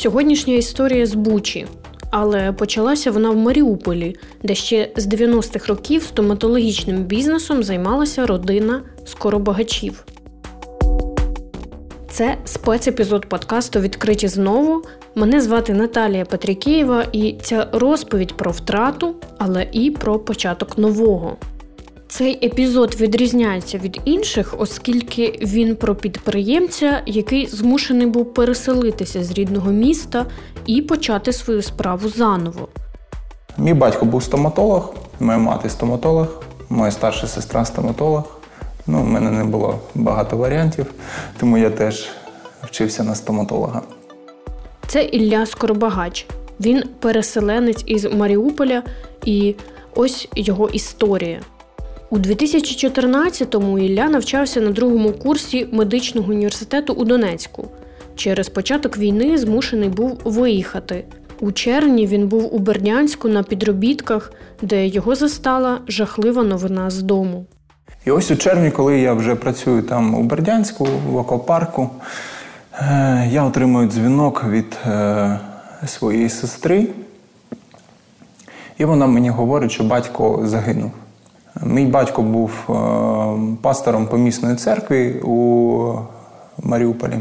сьогоднішня історія з Бучі. Але почалася вона в Маріуполі, де ще з 90-х років стоматологічним бізнесом займалася родина скоробагачів. Це спецепізод подкасту Відкриті знову. Мене звати Наталія Патрікєєва, і ця розповідь про втрату, але і про початок нового. Цей епізод відрізняється від інших, оскільки він про підприємця, який змушений був переселитися з рідного міста і почати свою справу заново. Мій батько був стоматолог, моя мати стоматолог, моя старша сестра стоматолог. Ну, У мене не було багато варіантів, тому я теж вчився на стоматолога. Це Ілля Скоробагач. Він переселенець із Маріуполя, і ось його історія. У 2014-му Ілля навчався на другому курсі медичного університету у Донецьку. Через початок війни змушений був виїхати. У червні він був у Бердянську на підробітках, де його застала жахлива новина з дому. І ось у червні, коли я вже працюю там у Бердянську, в аквапарку, е, я отримую дзвінок від е, своєї сестри, і вона мені говорить, що батько загинув. Мій батько був е, пастором помісної церкви у Маріуполі.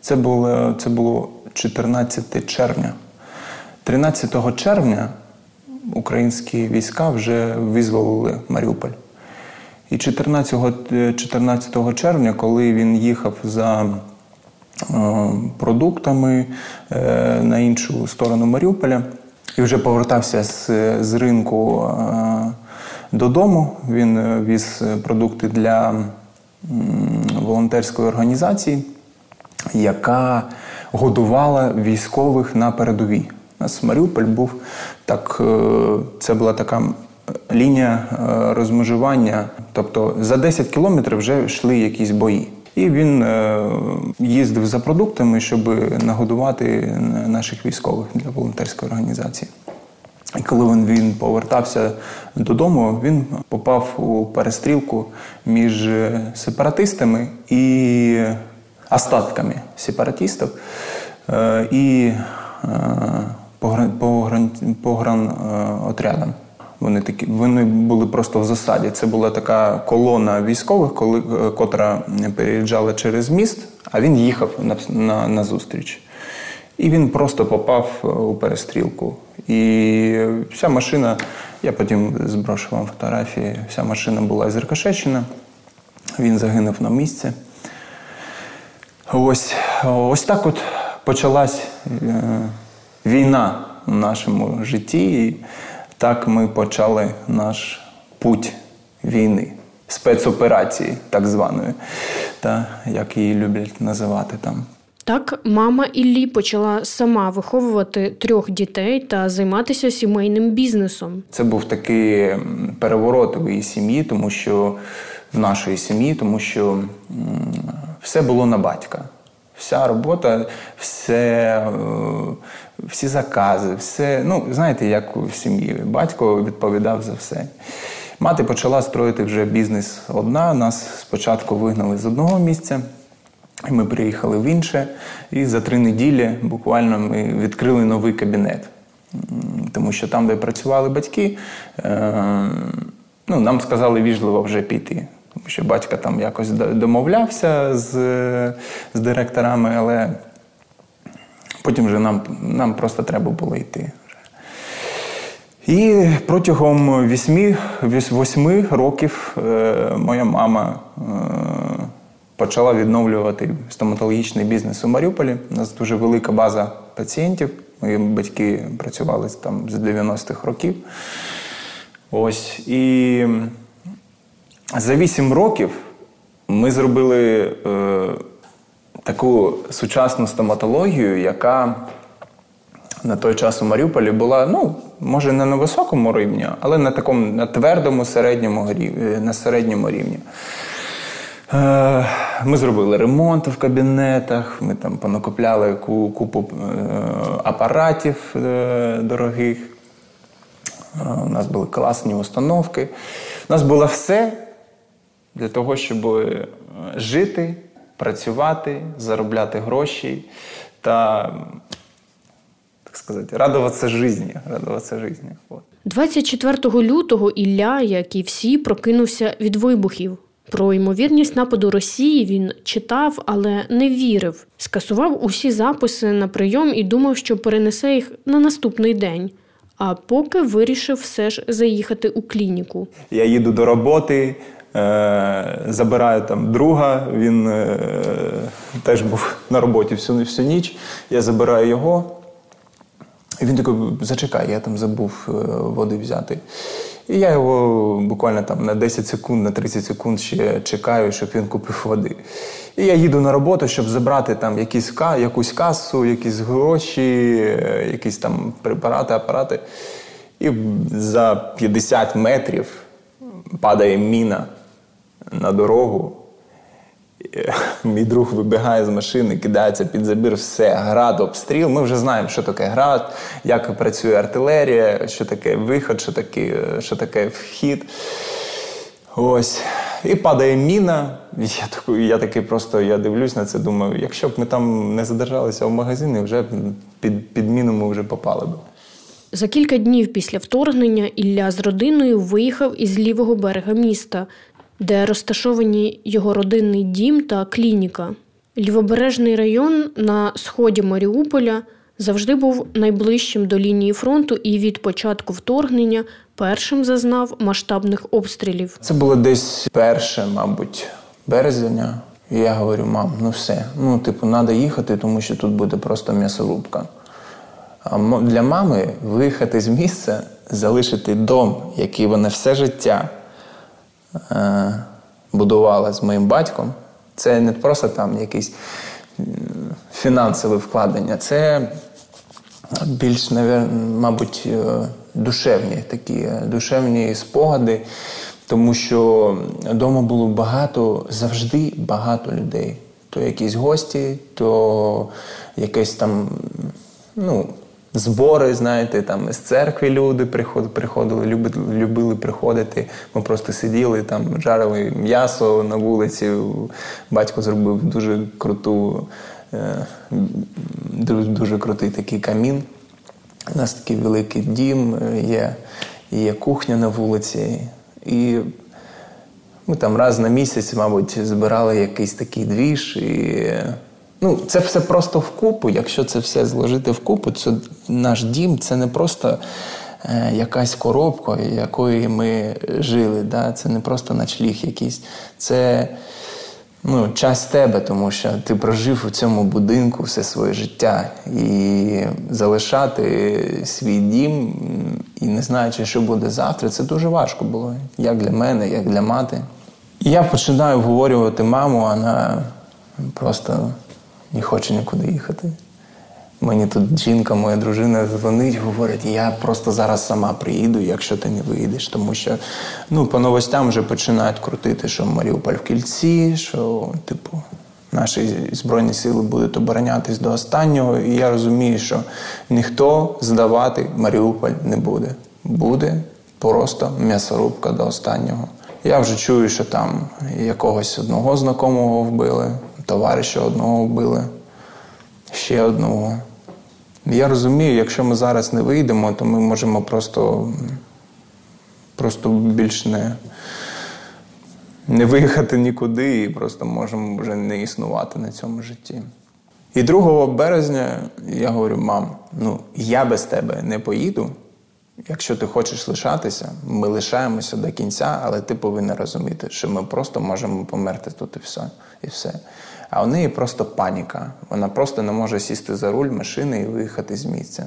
Це було це було 14 червня. 13 червня українські війська вже визволили Маріуполь. І 14 14 червня, коли він їхав за е, продуктами е, на іншу сторону Маріуполя і вже повертався з, з ринку додому. Він е, віз продукти для волонтерської організації, яка годувала військових на передовій. У нас Маріуполь був так, е, це була така лінія е, розмежування. Тобто за 10 кілометрів вже йшли якісь бої. І він їздив за продуктами, щоб нагодувати наших військових для волонтерської організації. І коли він він повертався додому, він попав у перестрілку між сепаратистами і остатками сепаратистів е, і е, погран. Вони такі вони були просто в засаді. Це була така колона військових, коли е, котра переїжджала через міст, а він їхав на, на, на зустріч. І він просто попав у перестрілку. І вся машина, я потім зброшу вам фотографії, вся машина була зрикошечена, він загинув на місці. Ось ось так от почалась е, війна в нашому житті, і так ми почали наш путь війни, спецоперації, так званої, та, як її люблять називати там. Так, мама Іллі почала сама виховувати трьох дітей та займатися сімейним бізнесом. Це був такий переворот в її сім'ї, тому що в нашої сім'ї, тому що все було на батька. Вся робота, все, е, всі закази, все. Ну, знаєте, як в сім'ї. Батько відповідав за все. Мати почала строїти вже бізнес одна. Нас спочатку вигнали з одного місця. Ми приїхали в інше, і за три неділі буквально ми відкрили новий кабінет. Тому що там, де працювали батьки, е, ну, нам сказали віжливо вже піти. Тому що батько там якось домовлявся з з директорами, але потім вже нам нам просто треба було йти. І протягом восьми років е, моя мама. Е, почала відновлювати стоматологічний бізнес у Маріуполі. У нас дуже велика база пацієнтів. Мої батьки працювали там з 90-х років. Ось. І за 8 років ми зробили е, таку сучасну стоматологію, яка на той час у Маріуполі була, ну, може, не на високому рівні, але на такому на твердому середньому на середньому рівні. Е, ми зробили ремонт в кабінетах, ми там понакупляли купу е, апаратів е, дорогих. У нас були класні установки. У нас було все для того, щоб жити, працювати, заробляти гроші та сказати, радуватися житті. Радуватися житті. 24 лютого Ілля, як і всі, прокинувся від вибухів. Про ймовірність нападу Росії він читав, але не вірив. Скасував усі записи на прийом і думав, що перенесе їх на наступний день. А поки вирішив все ж заїхати у клініку. Я їду до роботи, е- забираю там друга. Він е- теж був на роботі всю всю ніч. Я забираю його. І він такий, зачекай, я там забув е, води взяти. І я його буквально там на 10 секунд, на 30 секунд ще чекаю, щоб він купив води. І я їду на роботу, щоб забрати там якісь, якусь касу, якісь гроші, е, якісь там препарати, апарати. І за 50 метрів падає міна на дорогу. Мій друг вибігає з машини, кидається під забір, все, град, обстріл. Ми вже знаємо, що таке град, як працює артилерія, що таке виход, що таке що таке вхід. Ось. І падає міна. Я такий, я такий просто я дивлюсь на це, думаю, якщо б ми там не задержалися в магазині, вже під, під міну ми вже попали б. За кілька днів після вторгнення Ілля з родиною виїхав із лівого берега міста де розташовані його родинний дім та клініка. Лівобережний район на сході Маріуполя завжди був найближчим до лінії фронту і від початку вторгнення першим зазнав масштабних обстрілів. Це було десь перше, мабуть, березня. І я говорю, мам, ну все, ну, типу, треба їхати, тому що тут буде просто м'ясорубка. А для мами виїхати з місця, залишити дом, який вона все життя будувала з моїм батьком, це не просто там якісь фінансове вкладення, це більш, мабуть, е, душевні такі е, душевні спогади, тому що вдома було багато, завжди багато людей. То якісь гості, то якесь там, ну, збори, знаєте, там з церкви люди приходили, любили, любили приходити. Ми просто сиділи, там жарили м'ясо на вулиці. Батько зробив дуже круту, е, дуже крутий такий камін. У нас такий великий дім, е, є, є кухня на вулиці. І ми там раз на місяць, мабуть, збирали якийсь такий двіж. і Ну, це все просто вкупу. Якщо це все зложити вкупу, це наш дім це не просто е, якась коробка, якої ми жили. Да? Це не просто ночліг якийсь. Це ну, часть тебе, тому що ти прожив у цьому будинку все своє життя. І залишати свій дім і не знаючи, що буде завтра, це дуже важко було. Як для мене, як для мати. І я починаю обговорювати маму, вона просто не хоче нікуди їхати. Мені тут жінка, моя дружина дзвонить, говорить, я просто зараз сама приїду, якщо ти не виїдеш. Тому що ну, по новостям вже починають крутити, що Маріуполь в кільці, що, типу, наші Збройні сили будуть оборонятись до останнього. І я розумію, що ніхто здавати Маріуполь не буде. Буде просто м'ясорубка до останнього. Я вже чую, що там якогось одного знакомого вбили товариша одного вбили, ще одного. Я розумію, якщо ми зараз не вийдемо, то ми можемо просто просто більш не не виїхати нікуди і просто можемо вже не існувати на цьому житті. І 2 березня я говорю: мам, ну я без тебе не поїду. Якщо ти хочеш лишатися, ми лишаємося до кінця, але ти повинен розуміти, що ми просто можемо померти тут і все. І все. А у неї просто паніка. Вона просто не може сісти за руль машини і виїхати з місця.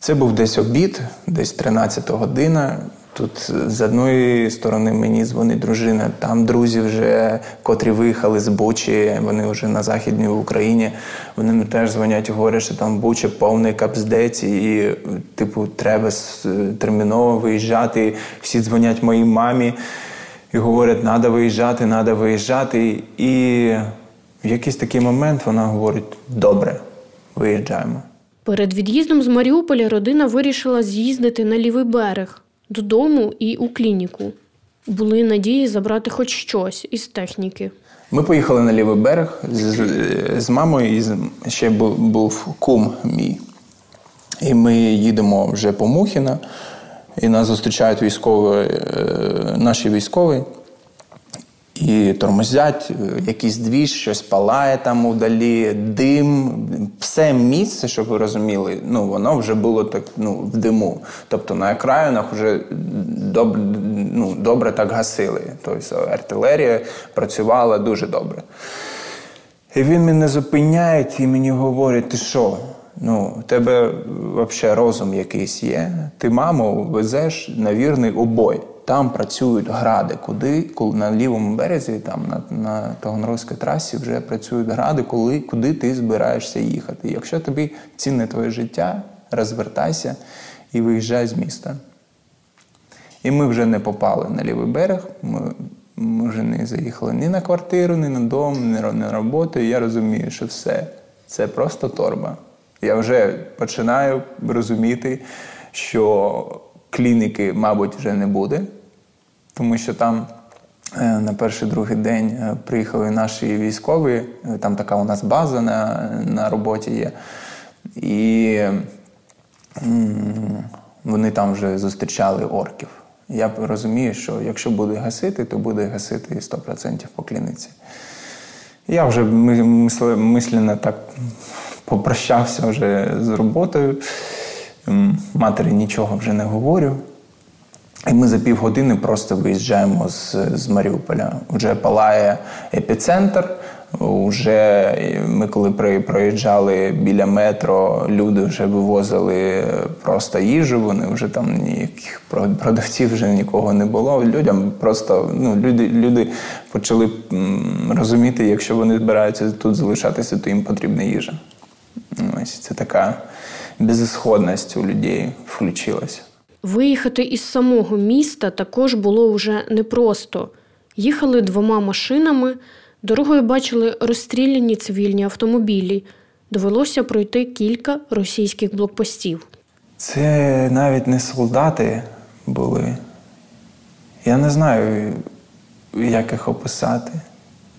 Це був десь обід, десь 13 година. Тут з одної сторони мені дзвонить дружина, там друзі вже, котрі виїхали з Бучі, вони вже на Західній Україні. Вони мені теж дзвонять і говорять, що там Буча повний капздець, і, типу, треба терміново виїжджати. Всі дзвонять моїй мамі і говорять, треба виїжджати, треба виїжджати. І в якийсь такий момент вона говорить: добре, виїжджаємо. Перед від'їздом з Маріуполя родина вирішила з'їздити на лівий берег додому і у клініку. Були надії забрати хоч щось із техніки. Ми поїхали на лівий берег з, з мамою, і ще був, був кум мій. І ми їдемо вже по Мухіна, і нас зустрічають військові, е, наші військові. І тормозять, е, якийсь двіж, щось палає там удалі, дим, все місце, щоб ви розуміли, ну воно вже було так ну, в диму. Тобто на екраїнах вже добре, ну, добре так гасили. Тобто артилерія працювала дуже добре. І він мене зупиняє і мені говорить, ти що? Ну, тебе взагалі розум якийсь є. Ти маму везеш на вірний обой. Там працюють гради, куди коли на лівому березі, там на на Таганрозькій трасі вже працюють гради, коли, куди ти збираєшся їхати. Якщо тобі цінне твоє життя, розвертайся і виїжджай з міста. І ми вже не попали на лівий берег. Ми, ми вже не заїхали ні на квартиру, ні на дом, ні на роботу. І я розумію, що все це просто торба. Я вже починаю розуміти, що клініки, мабуть, вже не буде, тому що там е, на перший другий день е, приїхали наші військові, е, там така у нас база на, на роботі є. І вони там вже зустрічали орків. Я розумію, що якщо буде гасити, то буде гасити 100% по кліниці. Я вже мислено так попрощався вже з роботою, матері нічого вже не говорю. І ми за півгодини просто виїжджаємо з з Маріуполя. Вже палає епіцентр. Уже ми, коли проїжджали біля метро, люди вже вивозили просто їжу. Вони вже там ніяких продавців вже нікого не було. Людям просто ну люди люди почали розуміти, якщо вони збираються тут залишатися, то їм потрібна їжа. Ось це така безісходність у людей включилася. Виїхати із самого міста також було вже непросто. Їхали двома машинами, дорогою бачили розстріляні цивільні автомобілі. Довелося пройти кілька російських блокпостів. Це навіть не солдати були. Я не знаю, як їх описати.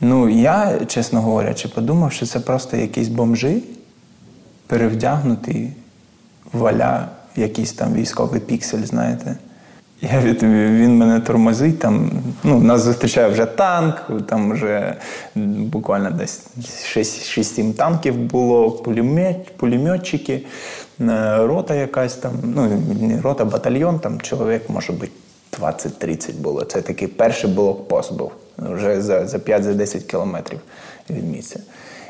Ну, я, чесно говорячи, подумав, що це просто якісь бомжи, перевдягнутий валя якийсь там військовий піксель, знаєте. Я від, Він мене тормозить, там, ну, нас зустрічає вже танк, там вже буквально десь 6-7 танків було, пулемет, пулеметчики, е, рота якась там, ну, не рота, батальйон, там чоловік, може бути, 20-30 було. Це такий перший блокпост був, вже за за 5-10 кілометрів від місця.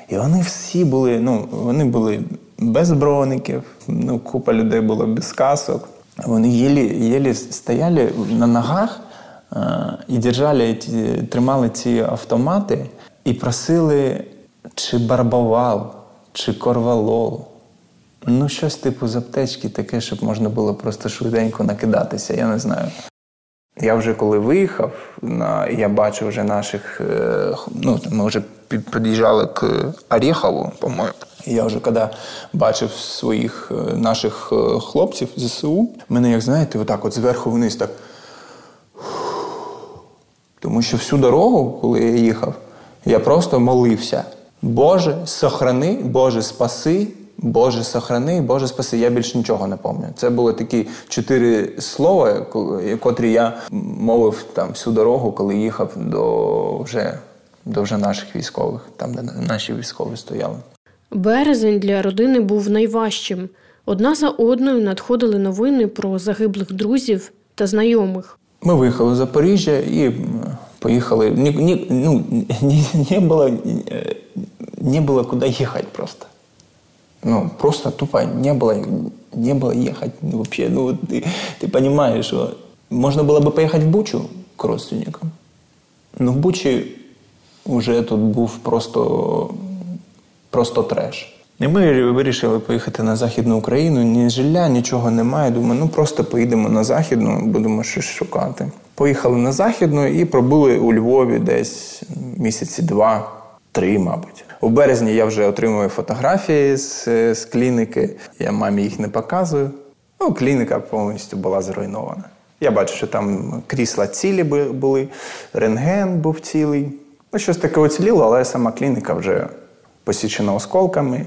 І вони всі були, ну, вони були без броників, ну, купа людей було без касок. Вони єлі, єлі стояли на ногах е, і держали, тримали ці автомати і просили чи барбавал, чи корвалол. Ну, щось типу з аптечки таке, щоб можна було просто швиденько накидатися, я не знаю. Я вже коли виїхав, я бачив вже наших, е, ну ми вже під'їжджали к Орєхову, по-моєму. Я вже коли бачив своїх е, наших е, хлопців ЗСУ, мене, як знаєте, отак от зверху вниз так. Тому що всю дорогу, коли я їхав, я просто молився. Боже, сохрани, Боже, спаси, Боже, сохрани, Боже, спаси. Я більше нічого не пам'ятаю. Це були такі чотири слова, котрі я мовив там всю дорогу, коли їхав до вже до вже наших військових, там де наші військові стояли. Березень для родини був найважчим. Одна за одною надходили новини про загиблих друзів та знайомих. Ми виїхали в Запоріжжя і поїхали. Ні, ні, ну, не, не, було, не було куди їхати просто Ну, просто тупо не было, не было ехать вообще. Ну, ты, ты понимаешь, что можно было бы поехать в Бучу к родственникам. Но в Бучі вже тут був просто просто треш. І ми вирішили поїхати на Західну Україну. Ні жилля, нічого немає. Думаю, ну просто поїдемо на Західну, будемо щось шукати. Поїхали на Західну і пробули у Львові десь місяці два-три, мабуть. У березні я вже отримую фотографії з, з клініки. Я мамі їх не показую. Ну, клініка повністю була зруйнована. Я бачу, що там крісла цілі були, рентген був цілий. Ну, щось таке оціліло, але сама клініка вже посічена осколками,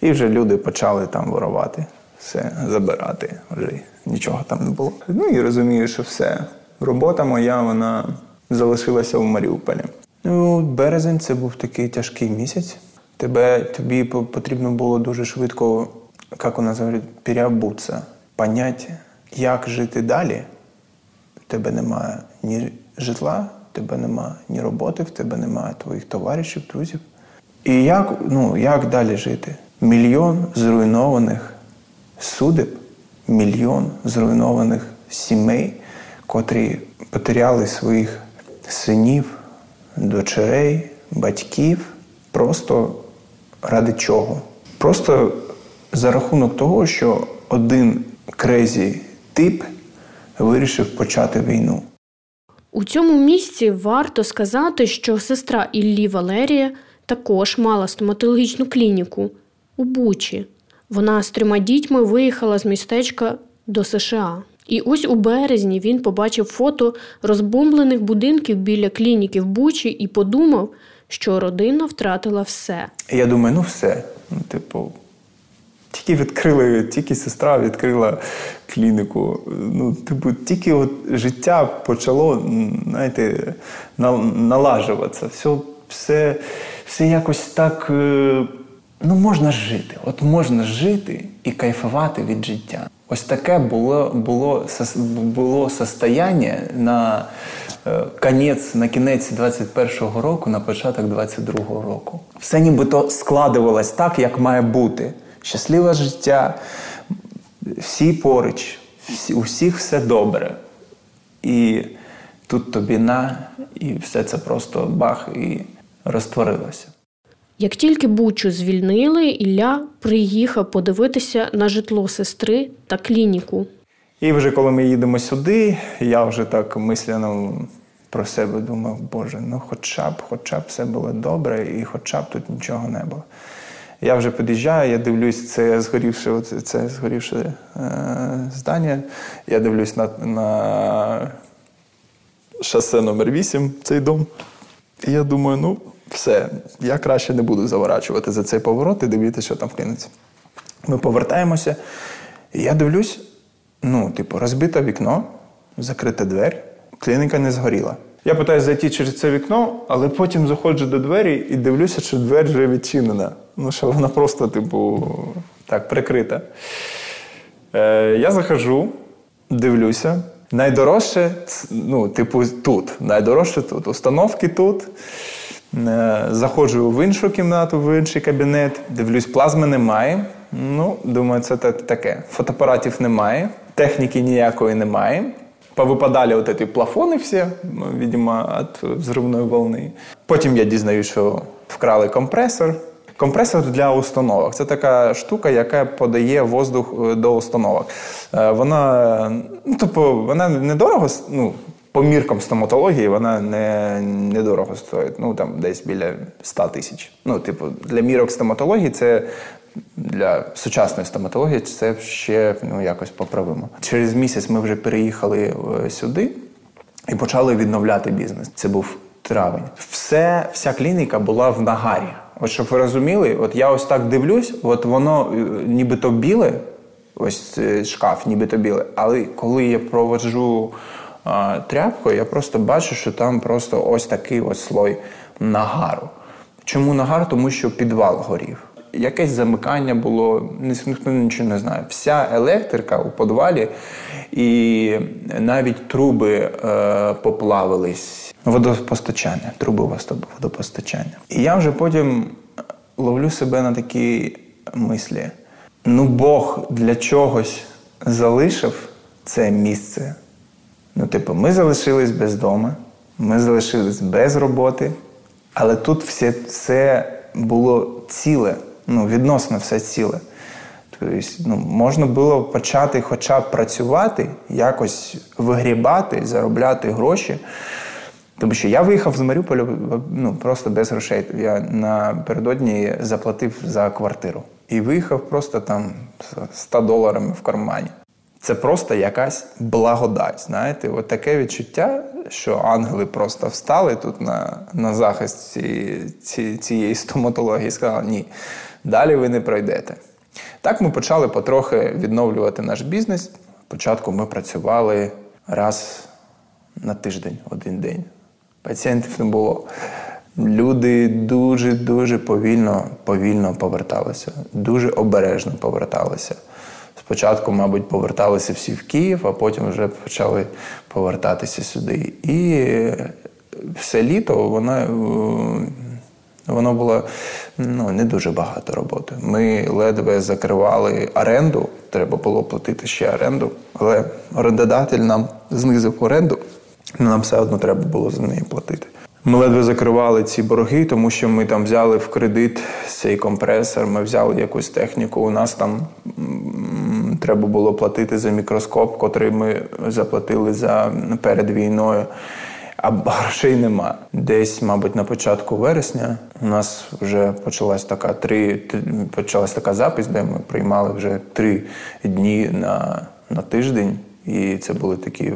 і вже люди почали там ворувати все забирати. Вже нічого там не було. Ну і розумію, що все. Робота моя, вона залишилася в Маріуполі. Ну, березень це був такий тяжкий місяць. Тебе тобі потрібно було дуже швидко, як у нас говорять, переобутися, понять, як жити далі. В тебе немає ні житла, в тебе немає ні роботи, в тебе немає твоїх товаришів, друзів. І як ну, як далі жити? Мільйон зруйнованих судеб, мільйон зруйнованих сімей, котрі потеряли своїх синів, дочерей, батьків просто ради чого? Просто за рахунок того, що один крезі тип вирішив почати війну. У цьому місці варто сказати, що сестра Іллі Валерія також мала стоматологічну клініку у Бучі. Вона з трьома дітьми виїхала з містечка до США. І ось у березні він побачив фото розбомблених будинків біля клініки в Бучі і подумав, що родина втратила все. Я думаю, ну все. Ну, типу, тільки відкрили, тільки сестра відкрила клініку. Ну, типу, тільки от життя почало знаєте, налажуватися. Все, все, все якось так. Е, ну, можна жити. От можна жити і кайфувати від життя. Ось таке було було, було состояння на е, кінець, на кінець 21-го року, на початок 22-го року. Все нібито складувалось так, як має бути. Щасливе життя, всі поруч, всі, у всіх все добре. І тут тобі на, і все це просто бах і розтворилося. Як тільки Бучу звільнили, Ілля приїхав подивитися на житло сестри та клініку. І вже коли ми їдемо сюди, я вже так мисляно про себе думав, Боже, ну хоча б, хоча б все було добре, і хоча б тут нічого не було. Я вже під'їжджаю, я дивлюсь, це згорівше це згорівше е, здання. Я дивлюсь на на шосе номер 8 цей дом. І я думаю, ну все, я краще не буду заворачувати за цей поворот і дивитися, що там вкинеться. Ми повертаємося, і я дивлюсь: ну, типу, розбите вікно, закрита двері, клініка не згоріла. Я питаюся зайти через це вікно, але потім заходжу до двері і дивлюся, що двері вже відчинена. Ну, що вона просто, типу, так, прикрита. Е, Я захожу, дивлюся. Найдорожче, ну, типу, тут. Найдорожче тут. Установки тут. Е, заходжу в іншу кімнату, в інший кабінет, дивлюсь, плазми немає. Ну, думаю, це таке. Фотоапаратів немає, техніки ніякої немає. Повипадали от ці плафони всі, видимо, від взривної волни. Потім я дізнаюся, що вкрали компресор. Компресор для установок це така штука, яка подає воздух е, до установок. Е, вона ну, тобто, вона недорого, ну, по міркам стоматології вона не недорого стоїть. Ну там десь біля 100 тисяч. Ну, типу, для мірок стоматології це. Для сучасної стоматології це ще ну, якось поправимо. Через місяць ми вже переїхали е, сюди і почали відновляти бізнес. Це був травень. Все, Вся клініка була в нагарі. От щоб ви розуміли, от я ось так дивлюсь, от воно е, нібито біле, ось шкаф, нібито біле, але коли я проводжу тряпкою, я просто бачу, що там просто ось такий ось слой нагару. Чому нагар? Тому що підвал горів. Якесь замикання було, ніхто нічого не знає. Вся електрика у подвалі, і навіть труби е, поплавились. Водопостачання, труби водопостачання. І я вже потім ловлю себе на такі мислі. Ну, Бог для чогось залишив це місце. Ну, типу, ми залишились без дому, ми залишились без роботи, але тут все це було ціле, ну, відносно все ціле. Тобто, ну, можна було почати хоча б працювати, якось вигрібати, заробляти гроші. Тому що я виїхав з Маріуполя ну, просто без грошей. Я напередодні заплатив за квартиру. І виїхав просто там 100 доларами в кармані. Це просто якась благодать. Знаєте, от таке відчуття, що ангели просто встали тут на на захист ці, ці, цієї стоматології і сказали, ні, далі ви не пройдете. Так ми почали потрохи відновлювати наш бізнес. Спочатку ми працювали раз на тиждень, один день. Пацієнтів не було. Люди дуже-дуже повільно повільно поверталися, дуже обережно поверталися. Спочатку, мабуть, поверталися всі в Київ, а потім вже почали повертатися сюди. І все літо воно, воно було ну, не дуже багато роботи. Ми ледве закривали оренду, треба було платити ще оренду, але орендодатель нам знизив оренду, нам все одно треба було за неї платити. Ми ледве закривали ці борги, тому що ми там взяли в кредит цей компресор, ми взяли якусь техніку. У нас там треба було платити за мікроскоп, котрий ми заплатили за перед війною. А грошей нема. Десь, мабуть, на початку вересня у нас вже почалась така три почалась така запись, де ми приймали вже три дні на, на тиждень, і це були такі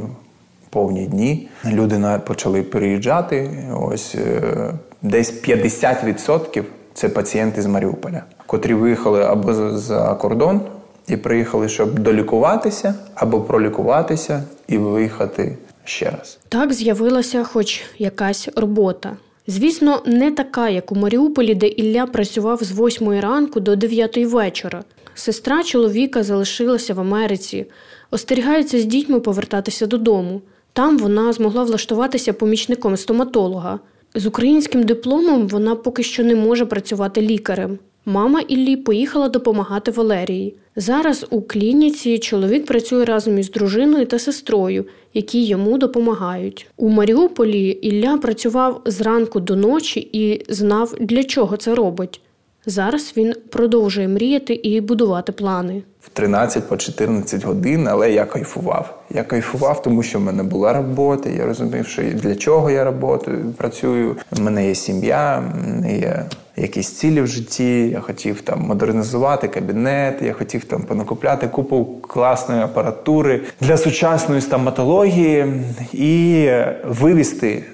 повні дні. Люди почали переїжджати. Ось е, десь 50% це пацієнти з Маріуполя, котрі виїхали або за кордон і приїхали, щоб долікуватися, або пролікуватися і виїхати ще раз. Так з'явилася, хоч якась робота. Звісно, не така, як у Маріуполі, де Ілля працював з 8 ранку до 9 вечора. Сестра чоловіка залишилася в Америці, остерігається з дітьми повертатися додому. Там вона змогла влаштуватися помічником стоматолога. З українським дипломом вона поки що не може працювати лікарем. Мама Іллі поїхала допомагати Валерії. Зараз у клініці чоловік працює разом із дружиною та сестрою, які йому допомагають. У Маріуполі Ілля працював зранку до ночі і знав, для чого це робить. Зараз він продовжує мріяти і будувати плани. В 13 по 14 годин, але я кайфував. Я кайфував, тому що в мене була робота. Я розумів, що для чого я роботаю, працюю. У мене є сім'я, в мене є якісь цілі в житті. Я хотів там модернізувати кабінет, я хотів там понакупляти купу класної апаратури для сучасної стоматології і вивести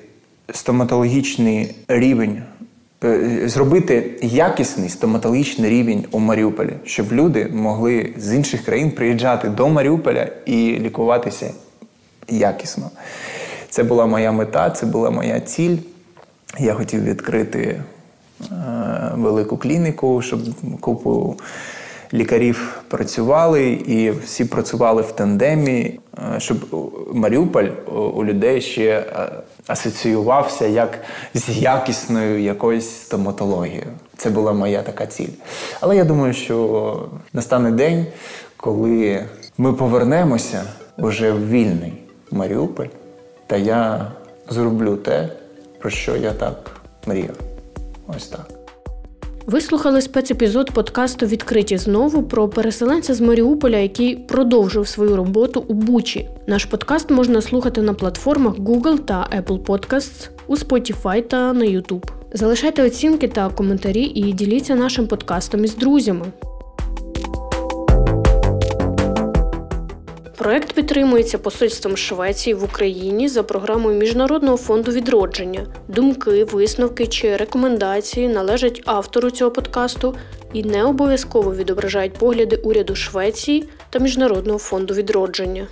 стоматологічний рівень зробити якісний стоматологічний рівень у Маріуполі, щоб люди могли з інших країн приїжджати до Маріуполя і лікуватися якісно. Це була моя мета, це була моя ціль. Я хотів відкрити е, велику клініку, щоб купу лікарів працювали, і всі працювали в тандемі, е, щоб Маріуполь у людей ще е, асоціювався як з якісною якоюсь стоматологією. Це була моя така ціль. Але я думаю, що настане день, коли ми повернемося вже в вільний Маріуполь, та я зроблю те, про що я так мріяв. Ось так. Ви слухали спецепізод подкасту Відкриті знову про переселенця з Маріуполя, який продовжив свою роботу у Бучі. Наш подкаст можна слухати на платформах Google та Apple Podcasts, у Spotify та на YouTube. Залишайте оцінки та коментарі і діліться нашим подкастом із друзями. Проект підтримується посольством Швеції в Україні за програмою Міжнародного фонду відродження. Думки, висновки чи рекомендації належать автору цього подкасту і не обов'язково відображають погляди уряду Швеції та Міжнародного фонду відродження.